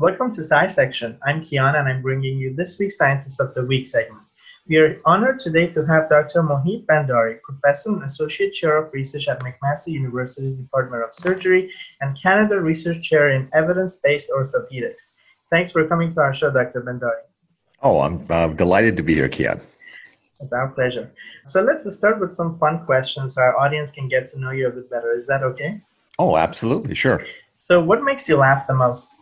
Welcome to SciSection. I'm Kian and I'm bringing you this week's Scientist of the Week segment. We are honored today to have Dr. Mohit Bhandari, Professor and Associate Chair of Research at McMaster University's Department of Surgery and Canada Research Chair in Evidence-Based Orthopedics. Thanks for coming to our show, Dr. Bhandari. Oh, I'm uh, delighted to be here, Kian. It's our pleasure. So let's start with some fun questions so our audience can get to know you a bit better. Is that okay? Oh, absolutely, sure. So, what makes you laugh the most?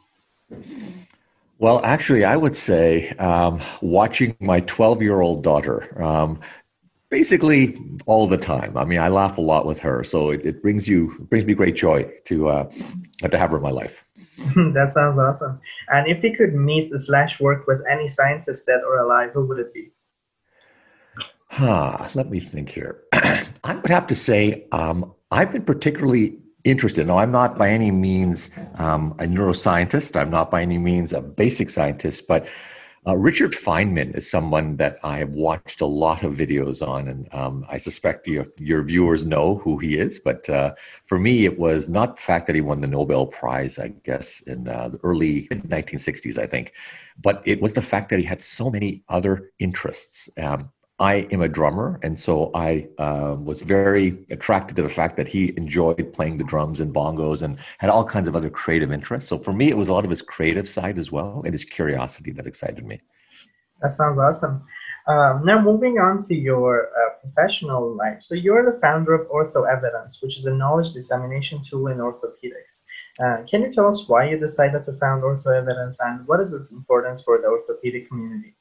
Well, actually, I would say um, watching my 12 year old daughter. Um, basically all the time. I mean, I laugh a lot with her, so it, it brings you brings me great joy to uh, to have her in my life. that sounds awesome. And if you could meet slash work with any scientist dead or alive, who would it be? Huh, let me think here. I would have to say um, I've been particularly interested. Now, I'm not by any means um, a neuroscientist. I'm not by any means a basic scientist, but uh, Richard Feynman is someone that I have watched a lot of videos on, and um, I suspect your, your viewers know who he is. But uh, for me, it was not the fact that he won the Nobel Prize, I guess, in uh, the early 1960s, I think, but it was the fact that he had so many other interests. Um, I am a drummer, and so I uh, was very attracted to the fact that he enjoyed playing the drums and bongos and had all kinds of other creative interests. So for me, it was a lot of his creative side as well and his curiosity that excited me. That sounds awesome. Um, now, moving on to your uh, professional life. So, you're the founder of Ortho Evidence, which is a knowledge dissemination tool in orthopedics. Uh, can you tell us why you decided to found Ortho Evidence and what is its importance for the orthopedic community?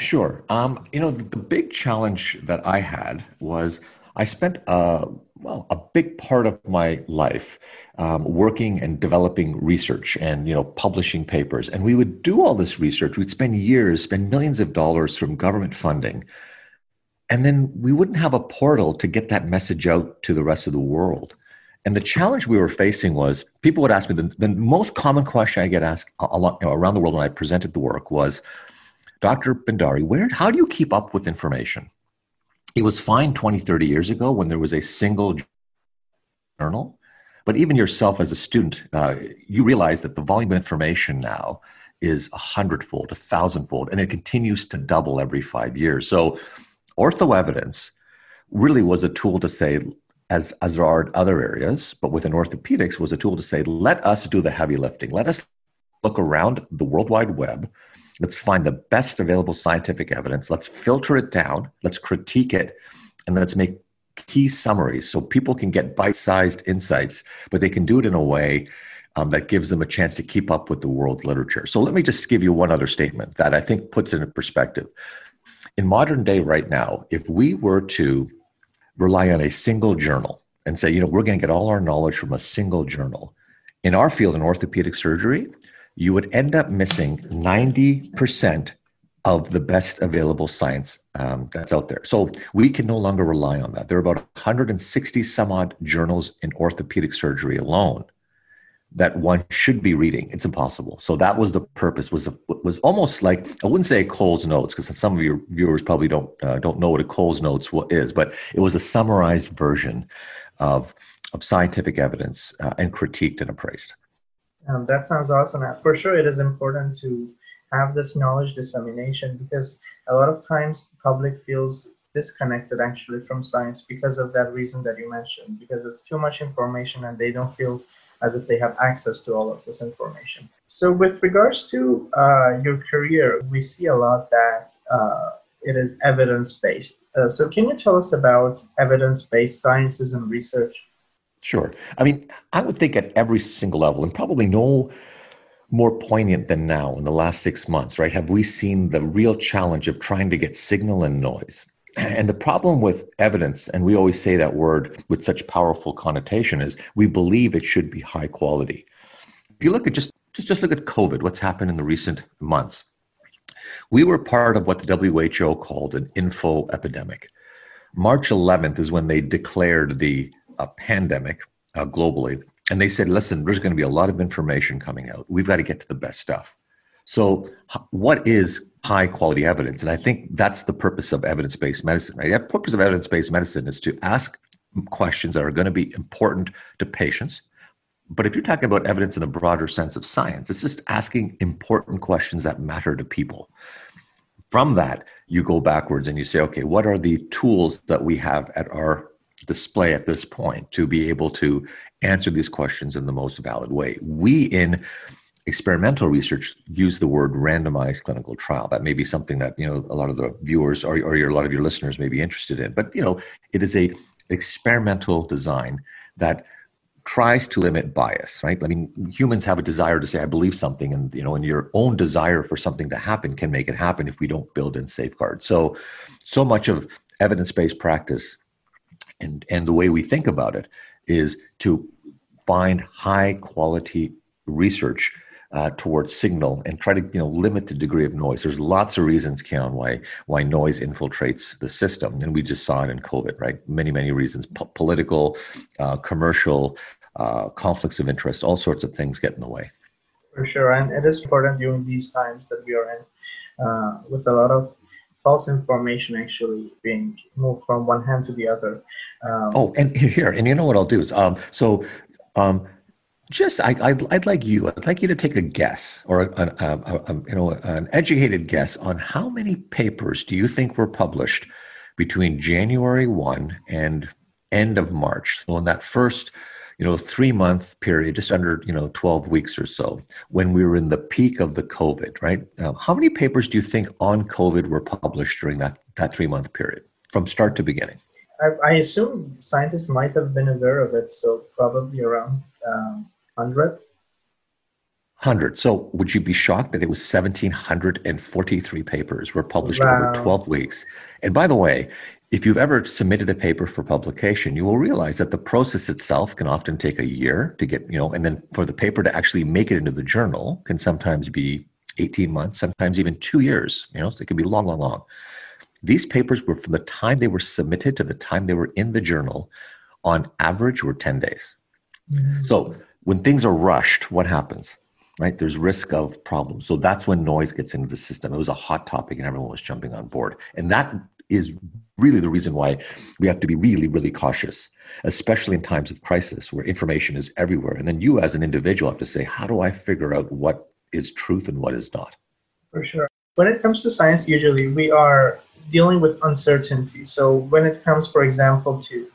Sure. Um, you know, the big challenge that I had was I spent a uh, well a big part of my life um, working and developing research and you know publishing papers, and we would do all this research. We'd spend years, spend millions of dollars from government funding, and then we wouldn't have a portal to get that message out to the rest of the world. And the challenge we were facing was people would ask me the, the most common question I get asked a lot, you know, around the world when I presented the work was Dr. Bhandari, where, how do you keep up with information? It was fine 20, 30 years ago when there was a single journal. But even yourself as a student, uh, you realize that the volume of information now is a hundredfold, a thousandfold, and it continues to double every five years. So, ortho evidence really was a tool to say, as, as there are other areas, but within orthopedics, was a tool to say, let us do the heavy lifting. Let us look around the World Wide Web Let's find the best available scientific evidence. Let's filter it down. Let's critique it. And let's make key summaries so people can get bite sized insights, but they can do it in a way um, that gives them a chance to keep up with the world literature. So let me just give you one other statement that I think puts it in perspective. In modern day, right now, if we were to rely on a single journal and say, you know, we're going to get all our knowledge from a single journal, in our field in orthopedic surgery, you would end up missing 90% of the best available science um, that's out there. So we can no longer rely on that. There are about 160 some odd journals in orthopedic surgery alone that one should be reading. It's impossible. So that was the purpose. was was almost like I wouldn't say Coles Notes because some of your viewers probably don't uh, don't know what a Coles Notes is, but it was a summarized version of of scientific evidence uh, and critiqued and appraised. Um, that sounds awesome. For sure, it is important to have this knowledge dissemination because a lot of times the public feels disconnected actually from science because of that reason that you mentioned, because it's too much information and they don't feel as if they have access to all of this information. So, with regards to uh, your career, we see a lot that uh, it is evidence based. Uh, so, can you tell us about evidence based sciences and research? Sure. I mean, I would think at every single level, and probably no more poignant than now in the last six months, right? Have we seen the real challenge of trying to get signal and noise? And the problem with evidence, and we always say that word with such powerful connotation, is we believe it should be high quality. If you look at just just, just look at COVID, what's happened in the recent months. We were part of what the WHO called an info epidemic. March 11th is when they declared the a pandemic uh, globally, and they said, listen, there's going to be a lot of information coming out. We've got to get to the best stuff. So, what is high quality evidence? And I think that's the purpose of evidence based medicine, right? The purpose of evidence based medicine is to ask questions that are going to be important to patients, But if you're talking about evidence in the broader sense of science, it's just asking important questions that matter to people. From that, you go backwards and you say, okay, what are the tools that we have at our display at this point to be able to answer these questions in the most valid way? We in experimental research use the word randomized clinical trial. That may be something that you know a lot of the viewers or, or your, a lot of your listeners may be interested in. But you know, it is a experimental design that tries to limit bias right i mean humans have a desire to say i believe something and you know and your own desire for something to happen can make it happen if we don't build in safeguards so so much of evidence-based practice and and the way we think about it is to find high quality research uh, towards signal and try to you know limit the degree of noise. There's lots of reasons, Kian, why why noise infiltrates the system, and we just saw it in COVID, right? Many many reasons: P- political, uh, commercial, uh, conflicts of interest, all sorts of things get in the way. For sure, and it is important during these times that we are in, uh, with a lot of false information actually being moved from one hand to the other. Um, oh, and here, and you know what I'll do is, um, so. Um, just I, would I'd like you I'd like you to take a guess or a, a, you know an educated guess on how many papers do you think were published between January 1 and end of March so in that first you know three month period just under you know 12 weeks or so when we were in the peak of the covid right now, how many papers do you think on covid were published during that that three month period from start to beginning I, I assume scientists might have been aware of it so probably around um, 100? 100. So would you be shocked that it was 1,743 papers were published wow. over 12 weeks? And by the way, if you've ever submitted a paper for publication, you will realize that the process itself can often take a year to get, you know, and then for the paper to actually make it into the journal can sometimes be 18 months, sometimes even two years. You know, so it can be long, long, long. These papers were from the time they were submitted to the time they were in the journal, on average, were 10 days. Mm-hmm. So when things are rushed, what happens? Right? There's risk of problems. So that's when noise gets into the system. It was a hot topic and everyone was jumping on board. And that is really the reason why we have to be really, really cautious, especially in times of crisis where information is everywhere. And then you, as an individual, have to say, how do I figure out what is truth and what is not? For sure. When it comes to science, usually we are dealing with uncertainty. So when it comes, for example, to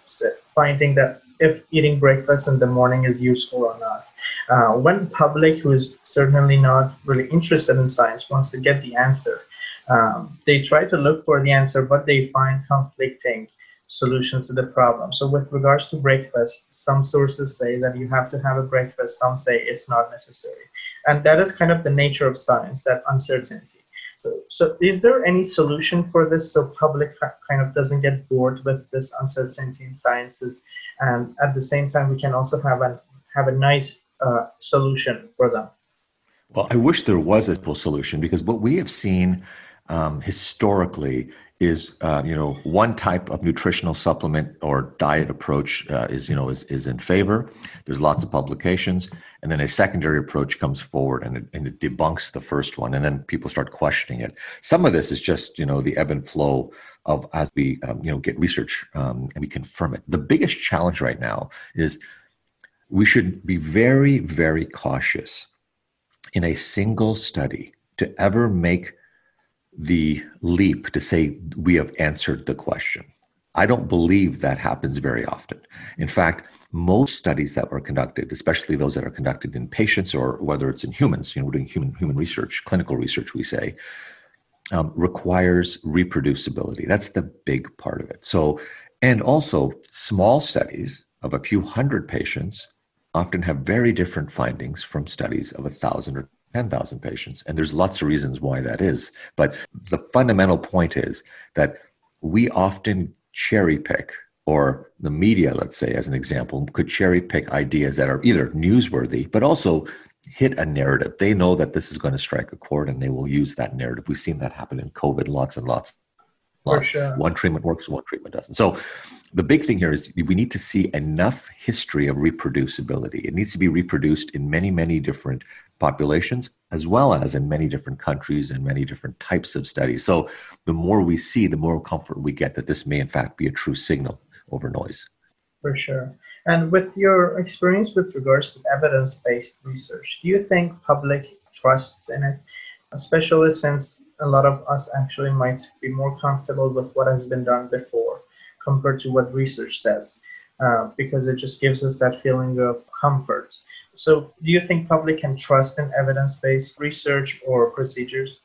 finding that if eating breakfast in the morning is useful or not. Uh, when public who is certainly not really interested in science wants to get the answer, um, they try to look for the answer, but they find conflicting solutions to the problem. So with regards to breakfast, some sources say that you have to have a breakfast, some say it's not necessary. And that is kind of the nature of science, that uncertainty. So, so is there any solution for this so public kind of doesn't get bored with this uncertainty in sciences, and at the same time we can also have a have a nice uh, solution for them? Well, I wish there was a full solution because what we have seen um, historically is uh, you know one type of nutritional supplement or diet approach uh, is you know is, is in favor. There's lots of publications. And then a secondary approach comes forward and it, and it debunks the first one. And then people start questioning it. Some of this is just you know the ebb and flow of as we um, you know get research um, and we confirm it. The biggest challenge right now is we should be very very cautious in a single study to ever make the leap to say we have answered the question. I don't believe that happens very often. In fact, most studies that were conducted, especially those that are conducted in patients or whether it's in humans, you know, we're doing human human research, clinical research, we say, um, requires reproducibility. That's the big part of it. So, and also small studies of a few hundred patients often have very different findings from studies of a thousand or 10,000 patients. And there's lots of reasons why that is. But the fundamental point is that we often cherry pick, or the media, let's say, as an example, could cherry pick ideas that are either newsworthy, but also hit a narrative. They know that this is going to strike a chord and they will use that narrative. We've seen that happen in COVID lots and lots. lots. Sure. One treatment works, one treatment doesn't. So the big thing here is we need to see enough history of reproducibility. It needs to be reproduced in many, many different populations, as well as in many different countries and many different types of studies. So the more we see, the more comfort we get that this may in fact be a true signal over noise. For sure. And with your experience with regards to evidence-based research, do you think public trusts in it, especially since a lot of us actually might be more comfortable with what has been done before compared to what research says, uh, because it just gives us that feeling of comfort. So, do you think public can trust in evidence-based research or procedures?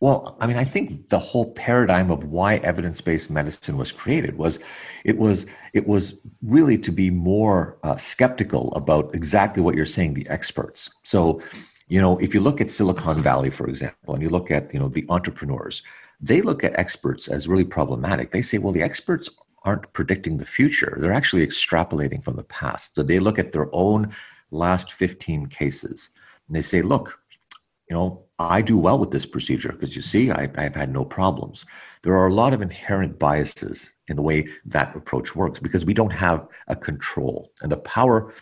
Well, I mean, I think the whole paradigm of why evidence-based medicine was created was it was it was really to be more uh, skeptical about exactly what you're saying, the experts. So, you know, if you look at Silicon Valley, for example, and you look at you know the entrepreneurs, they look at experts as really problematic. They say, well, the experts aren't predicting the future; they're actually extrapolating from the past. So they look at their own last 15 cases, and they say, look, you know, I do well with this procedure because you see, I, I've had no problems. There are a lot of inherent biases in the way that approach works because we don't have a control. And the power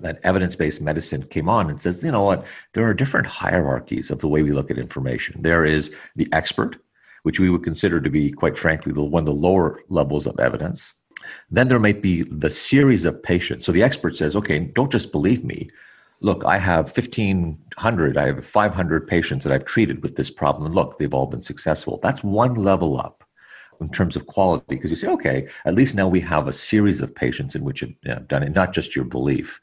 that evidence based medicine came on and says, you know what, there are different hierarchies of the way we look at information. There is the expert, which we would consider to be, quite frankly, the, one of the lower levels of evidence. Then there might be the series of patients. So the expert says, okay, don't just believe me look, I have 1,500, I have 500 patients that I've treated with this problem. And look, they've all been successful. That's one level up in terms of quality because you say, okay, at least now we have a series of patients in which have you know, done it, not just your belief.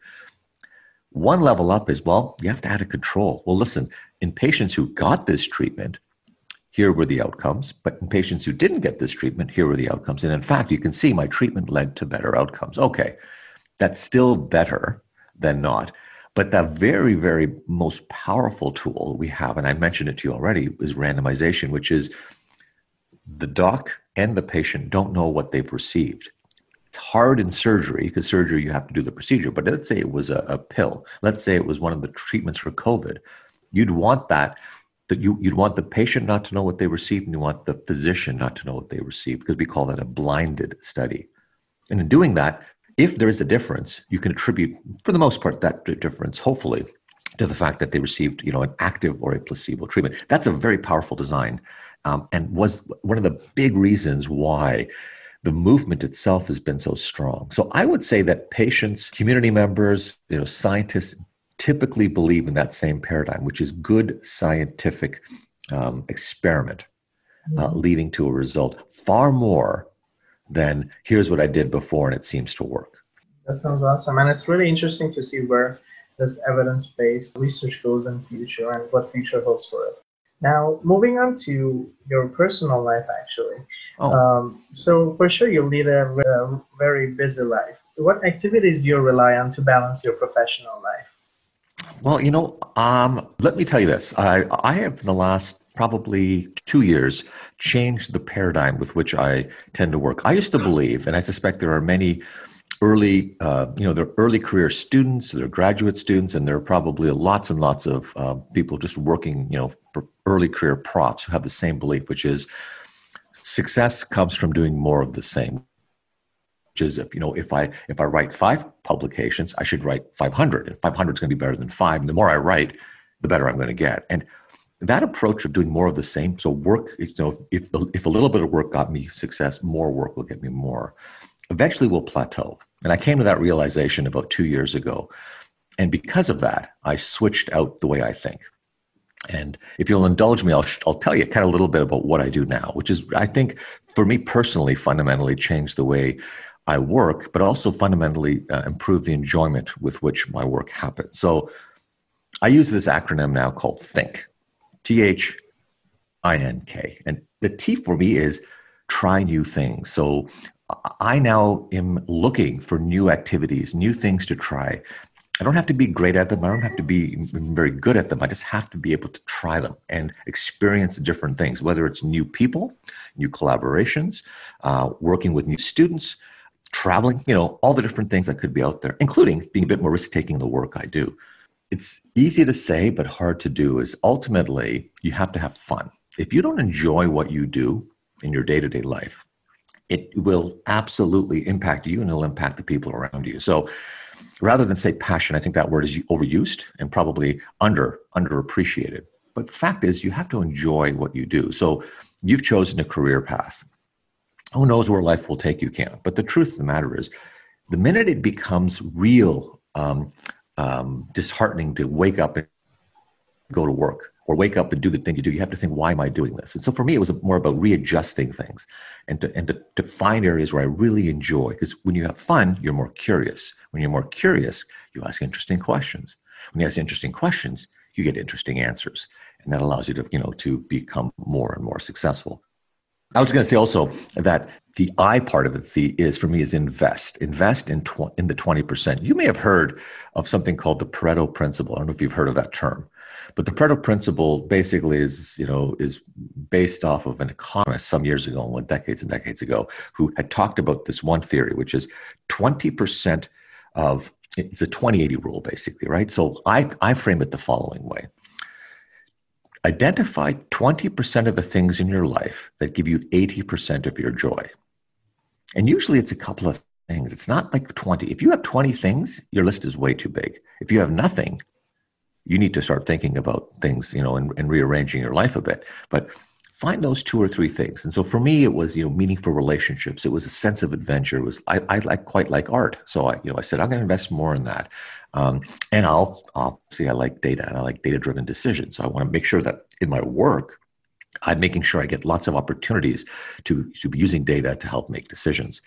One level up is, well, you have to add a control. Well, listen, in patients who got this treatment, here were the outcomes. But in patients who didn't get this treatment, here were the outcomes. And in fact, you can see my treatment led to better outcomes. Okay, that's still better than not. But the very, very most powerful tool we have, and I mentioned it to you already, is randomization, which is the doc and the patient don't know what they've received. It's hard in surgery because surgery you have to do the procedure. But let's say it was a, a pill. Let's say it was one of the treatments for COVID. You'd want that that you, you'd want the patient not to know what they received and you want the physician not to know what they received because we call that a blinded study. And in doing that, if there is a difference, you can attribute, for the most part, that difference, hopefully, to the fact that they received, you know, an active or a placebo treatment. That's a very powerful design, um, and was one of the big reasons why the movement itself has been so strong. So I would say that patients, community members, you know, scientists typically believe in that same paradigm, which is good scientific um, experiment uh, mm-hmm. leading to a result far more than here's what I did before and it seems to work. That sounds awesome. And it's really interesting to see where this evidence-based research goes in future and what future holds for it. Now, moving on to your personal life, actually. Oh. Um, so, for sure, you lead a, a very busy life. What activities do you rely on to balance your professional life? Well, you know, um, let me tell you this. I, I have in the last probably two years changed the paradigm with which I tend to work. I used to believe, and I suspect there are many early, uh, you know, they're early career students, they're graduate students, and there are probably lots and lots of uh, people just working, you know, for early career props who have the same belief, which is success comes from doing more of the same is if you know if i if i write five publications i should write 500 and 500 is going to be better than five and the more i write the better i'm going to get. And that approach of doing more of the same so work you know if, if a little bit of work got me success more work will get me more eventually we'll plateau. And i came to that realization about two years ago. And because of that i switched out the way i think. And if you'll indulge me, I'll, I'll tell you kind of a little bit about what I do now, which is, I think, for me personally, fundamentally changed the way I work, but also fundamentally uh, improve the enjoyment with which my work happens. So I use this acronym now called THINK, T H I N K. And the T for me is try new things. So I now am looking for new activities, new things to try. I don't have to be great at them. I don't have to be very good at them. I just have to be able to try them and experience different things, whether it's new people, new collaborations, uh, working with new students, traveling, you know, all the different things that could be out there, including being a bit more risk taking in the work I do. It's easy to say, but hard to do is ultimately you have to have fun. If you don't enjoy what you do in your day to day life, it will absolutely impact you and it'll impact the people around you. So rather than say passion, I think that word is overused and probably under underappreciated. But the fact is you have to enjoy what you do. So you've chosen a career path who knows where life will take you, Cam? But the truth of the matter is, The minute it becomes real um, um, disheartening to wake up and go to work or wake up and do the thing you do, you have to think, why am I doing this? And so for me, it was more about readjusting things and to, and to, to find areas where I really enjoy. Because when you have fun, you're more curious. When you're more curious, you ask interesting questions. When you ask interesting questions, you get interesting answers. And that allows you to, you know, to become more and more successful. I was going to say also that the I part of it is for me is invest. Invest in tw- in the twenty percent. You may have heard of something called the Pareto principle. I don't know if you've heard of that term, but the Pareto principle basically is you know is based off of an economist some years ago, decades and decades ago, who had talked about this one theory, which is twenty percent of it's a 2080 rule basically, right? So I I frame it the following way Identify 20% of the things in your life that give you 80% of your joy. And usually it's a couple of things. It's not like 20. If you have 20 things, your list is way too big. If you have nothing, you need to start thinking about things, you know, and, and rearranging your life a bit. But find those two or three things. And so for me, it was, you know, meaningful relationships. It was a sense of adventure. It was, I, I like quite like art. So I, you know, I said, I'm going to invest more in that. Um, and I'll obviously I like data and I like data driven decisions. So I want to make sure that in my work, I'm making sure I get lots of opportunities to, to be using data to help make decisions.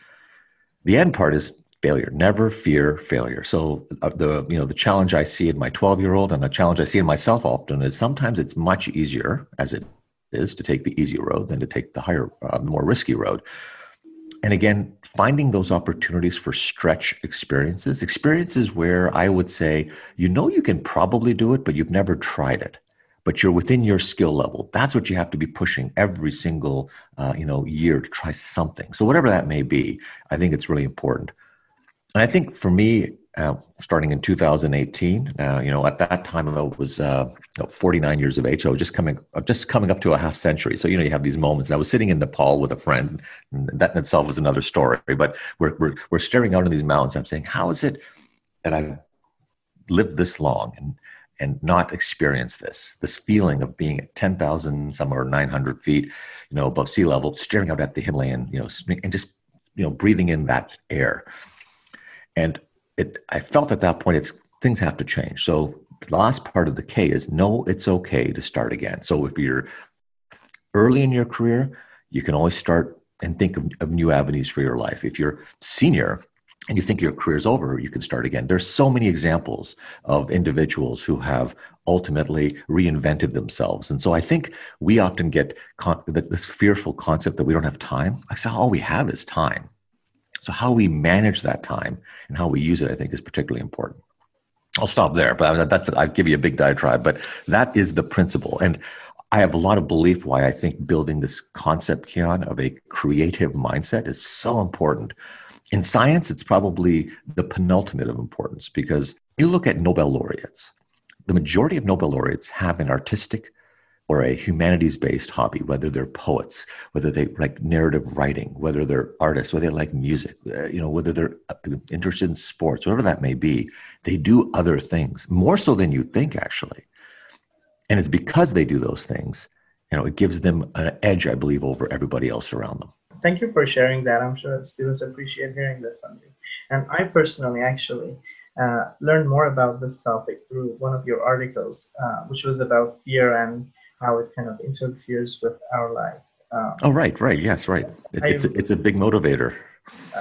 The end part is failure. Never fear failure. So uh, the you know the challenge I see in my 12 year old and the challenge I see in myself often is sometimes it's much easier as it is to take the easy road than to take the higher, uh, the more risky road and again, finding those opportunities for stretch experiences, experiences where I would say, you know, you can probably do it, but you've never tried it, but you're within your skill level. That's what you have to be pushing every single, uh, you know, year to try something. So whatever that may be, I think it's really important. And I think for me, uh, starting in 2018. Uh, you know, at that time I was uh, 49 years of age. So just coming, just coming up to a half century. So you know, you have these moments. I was sitting in Nepal with a friend. that in itself was another story. But we're we're we're staring out on these mountains. I'm saying, how is it that I've lived this long and and not experienced this this feeling of being at 10,000 somewhere 900 feet, you know, above sea level, staring out at the Himalayan, you know, and just you know breathing in that air. And it I felt at that point it's things have to change. So the last part of the K is no, it's okay to start again. So if you're early in your career, you can always start and think of, of new avenues for your life. If you're senior and you think your career's over, you can start again. There's so many examples of individuals who have ultimately reinvented themselves. And so I think we often get con- this fearful concept that we don't have time. I say all we have is time. So how we manage that time and how we use it, I think, is particularly important. I'll stop there, but that's I'd give you a big diatribe. But that is the principle, and I have a lot of belief why I think building this concept, Kian, of a creative mindset is so important. In science, it's probably the penultimate of importance because you look at Nobel laureates. The majority of Nobel laureates have an artistic or a humanities based hobby, whether they're poets, whether they like narrative writing, whether they're artists, whether they like music, uh, you know, whether they're uh, interested in sports, whatever that may be, they do other things more so than you think, actually. And it's because they do those things, you know, it gives them an edge, I believe, over everybody else around them. Thank you for sharing that. I'm sure students appreciate hearing that from you. And I personally actually uh, learned more about this topic through one of your articles, uh, which was about fear and how it kind of interferes with our life. Um, oh, right, right. Yes, right. It, I, it's, a, it's a big motivator.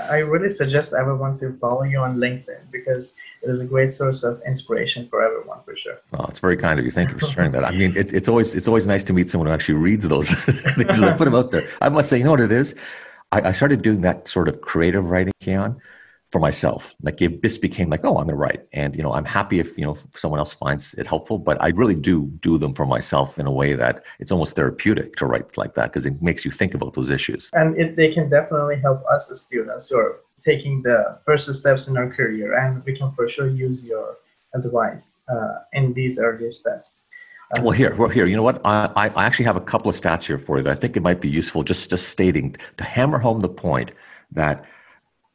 I really suggest everyone to follow you on LinkedIn because it is a great source of inspiration for everyone, for sure. Oh, it's very kind of you. Thank you for sharing that. I mean, it, it's always it's always nice to meet someone who actually reads those things. I put them out there. I must say, you know what it is? I, I started doing that sort of creative writing, Kian, for myself. Like it just became like, oh, I'm gonna write, and you know, I'm happy if you know someone else finds it helpful. But I really do do them for myself in a way that it's almost therapeutic to write like that because it makes you think about those issues. And it, they can definitely help us as students who are taking the first steps in our career, and we can for sure use your advice uh, in these early steps. Uh, well, here, well, here. You know what? I, I actually have a couple of stats here for you that I think it might be useful. Just, just stating to hammer home the point that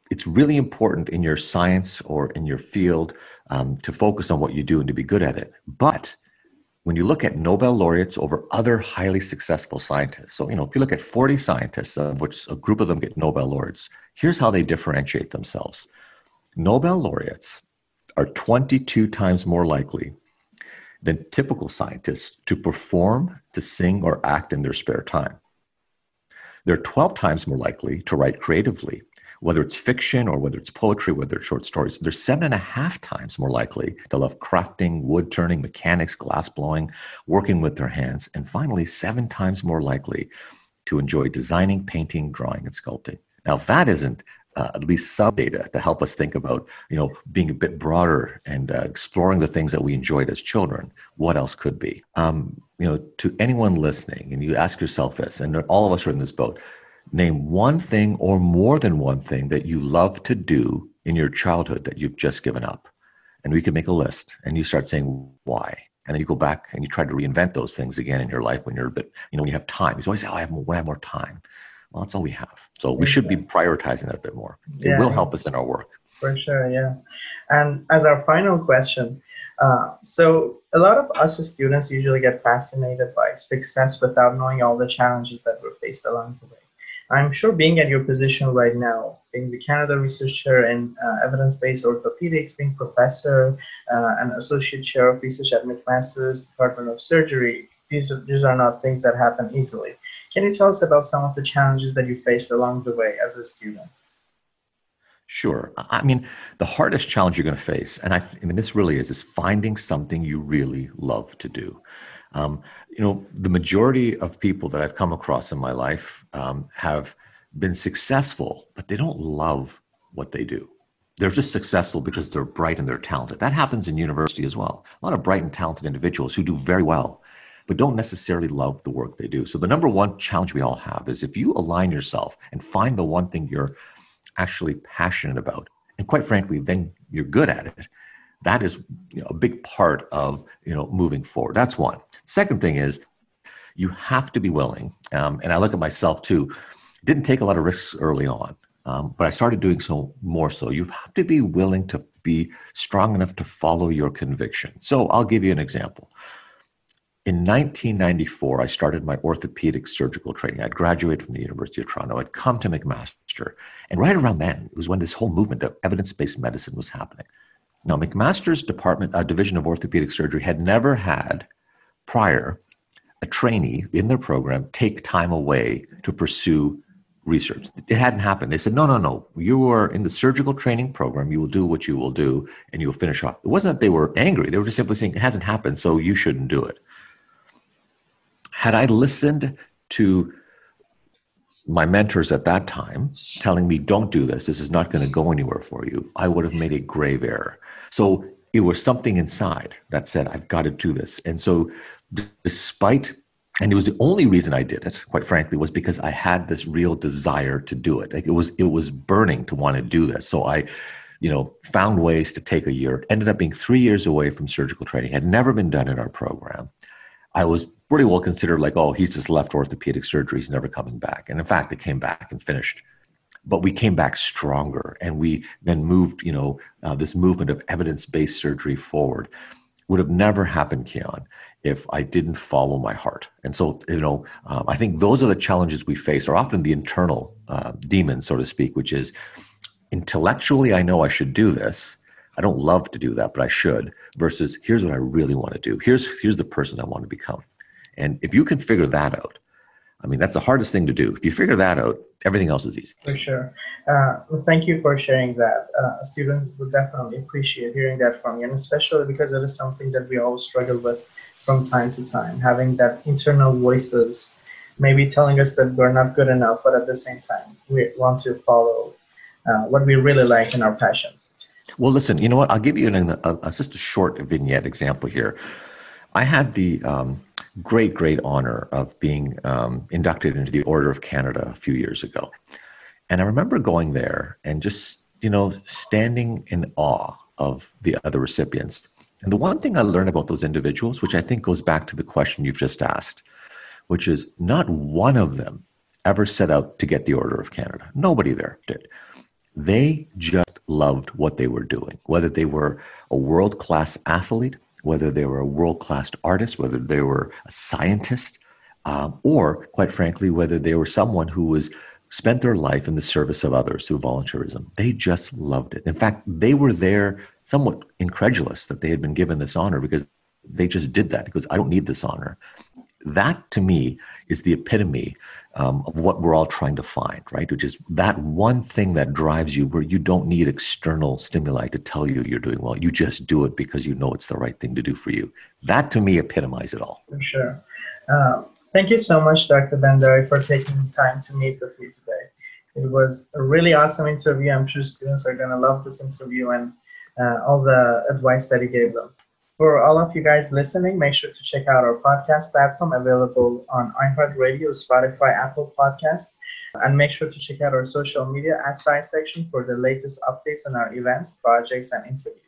it's really important in your science or in your field um, to focus on what you do and to be good at it. But when you look at Nobel laureates over other highly successful scientists, so you know if you look at 40 scientists, of which a group of them get Nobel laureates, here's how they differentiate themselves. Nobel laureates are 22 times more likely than typical scientists to perform, to sing, or act in their spare time. They're 12 times more likely to write creatively, whether it's fiction or whether it's poetry, whether it's short stories. They're seven and a half times more likely to love crafting, wood turning, mechanics, glass blowing, working with their hands. And finally, seven times more likely to enjoy designing, painting, drawing, and sculpting. Now, if that isn't uh, at least some data to help us think about, you know, being a bit broader and uh, exploring the things that we enjoyed as children. What else could be? Um, you know, to anyone listening, and you ask yourself this, and all of us are in this boat. Name one thing or more than one thing that you love to do in your childhood that you've just given up, and we can make a list. And you start saying why, and then you go back and you try to reinvent those things again in your life when you're a bit, you know, when you have time. You always say, "Oh, I have more, when I have more time." Well, that's all we have. So we should be prioritizing that a bit more. It will help us in our work. For sure, yeah. And as our final question, uh, so a lot of us as students usually get fascinated by success without knowing all the challenges that we're faced along the way. I'm sure being at your position right now, being the Canada Research Chair in uh, Evidence-Based Orthopedics, being Professor uh, and Associate Chair of Research at McMaster's Department of Surgery, these are, these are not things that happen easily. Can you tell us about some of the challenges that you faced along the way as a student? Sure. I mean, the hardest challenge you're going to face, and I, I mean, this really is, is finding something you really love to do. Um, you know, the majority of people that I've come across in my life um, have been successful, but they don't love what they do. They're just successful because they're bright and they're talented. That happens in university as well. A lot of bright and talented individuals who do very well, but don't necessarily love the work they do. So the number one challenge we all have is if you align yourself and find the one thing you're actually passionate about, and quite frankly, then you're good at it. That is you know, a big part of you know moving forward. That's one. Second thing is you have to be willing, um, and I look at myself too. Didn't take a lot of risks early on, um, but I started doing so more so. You have to be willing to be strong enough to follow your conviction. So I'll give you an example. In 1994, I started my orthopedic surgical training. I'd graduated from the University of Toronto. I'd come to McMaster. And right around then, it was when this whole movement of evidence based medicine was happening. Now, McMaster's department, uh, division of orthopedic surgery, had never had prior a trainee in their program take time away to pursue research. It hadn't happened. They said, no, no, no. You are in the surgical training program. You will do what you will do and you will finish off. It wasn't that they were angry. They were just simply saying, it hasn't happened, so you shouldn't do it. Had I listened to my mentors at that time telling me, don't do this, this is not going to go anywhere for you, I would have made a grave error. So it was something inside that said, I've got to do this. And so, despite, and it was the only reason I did it, quite frankly, was because I had this real desire to do it. Like it was, it was burning to want to do this. So I, you know, found ways to take a year. ended up being three years away from surgical training. Had never been done in our program. I was pretty well considered like, oh, he's just left orthopedic surgery. He's never coming back. And in fact, it came back and finished. But we came back stronger, and we then moved, you know, uh, this movement of evidence-based surgery forward. Would have never happened, Kian, if I didn't follow my heart. And so, you know, um, I think those are the challenges we face, are often the internal uh, demons, so to speak, which is intellectually, I know I should do this. I don't love to do that, but I should. Versus, here's what I really want to do. Here's here's the person I want to become. And if you can figure that out, I mean, that's the hardest thing to do. If you figure that out, everything else is easy. For sure. Uh, well, thank you for sharing that. Uh, students would definitely appreciate hearing that from you, and especially because it is something that we all struggle with from time to time, having that internal voices maybe telling us that we're not good enough, but at the same time, we want to follow uh, what we really like and our passions. Well, listen, you know what? I'll give you an, a, a, just a short vignette example here. I had the um, great, great honor of being um, inducted into the Order of Canada a few years ago. And I remember going there and just, you know, standing in awe of the other recipients. And the one thing I learned about those individuals, which I think goes back to the question you've just asked, which is not one of them ever set out to get the Order of Canada. Nobody there did. They just loved what they were doing, whether they were a world class athlete whether they were a world class artist, whether they were a scientist, um, or quite frankly, whether they were someone who was spent their life in the service of others through volunteerism. They just loved it. In fact, they were there somewhat incredulous that they had been given this honor because they just did that because I don't need this honor. That to me is the epitome um, of what we're all trying to find, right? Which is that one thing that drives you where you don't need external stimuli to tell you you're doing well. You just do it because you know it's the right thing to do for you. That to me epitomizes it all. For sure. Uh, thank you so much, Dr. Bhandari, for taking time to meet with you today. It was a really awesome interview. I'm sure students are going to love this interview and uh, all the advice that he gave them. For all of you guys listening, make sure to check out our podcast platform available on iHeartRadio, Spotify, Apple Podcast, and make sure to check out our social media at Science Section for the latest updates on our events, projects, and interviews.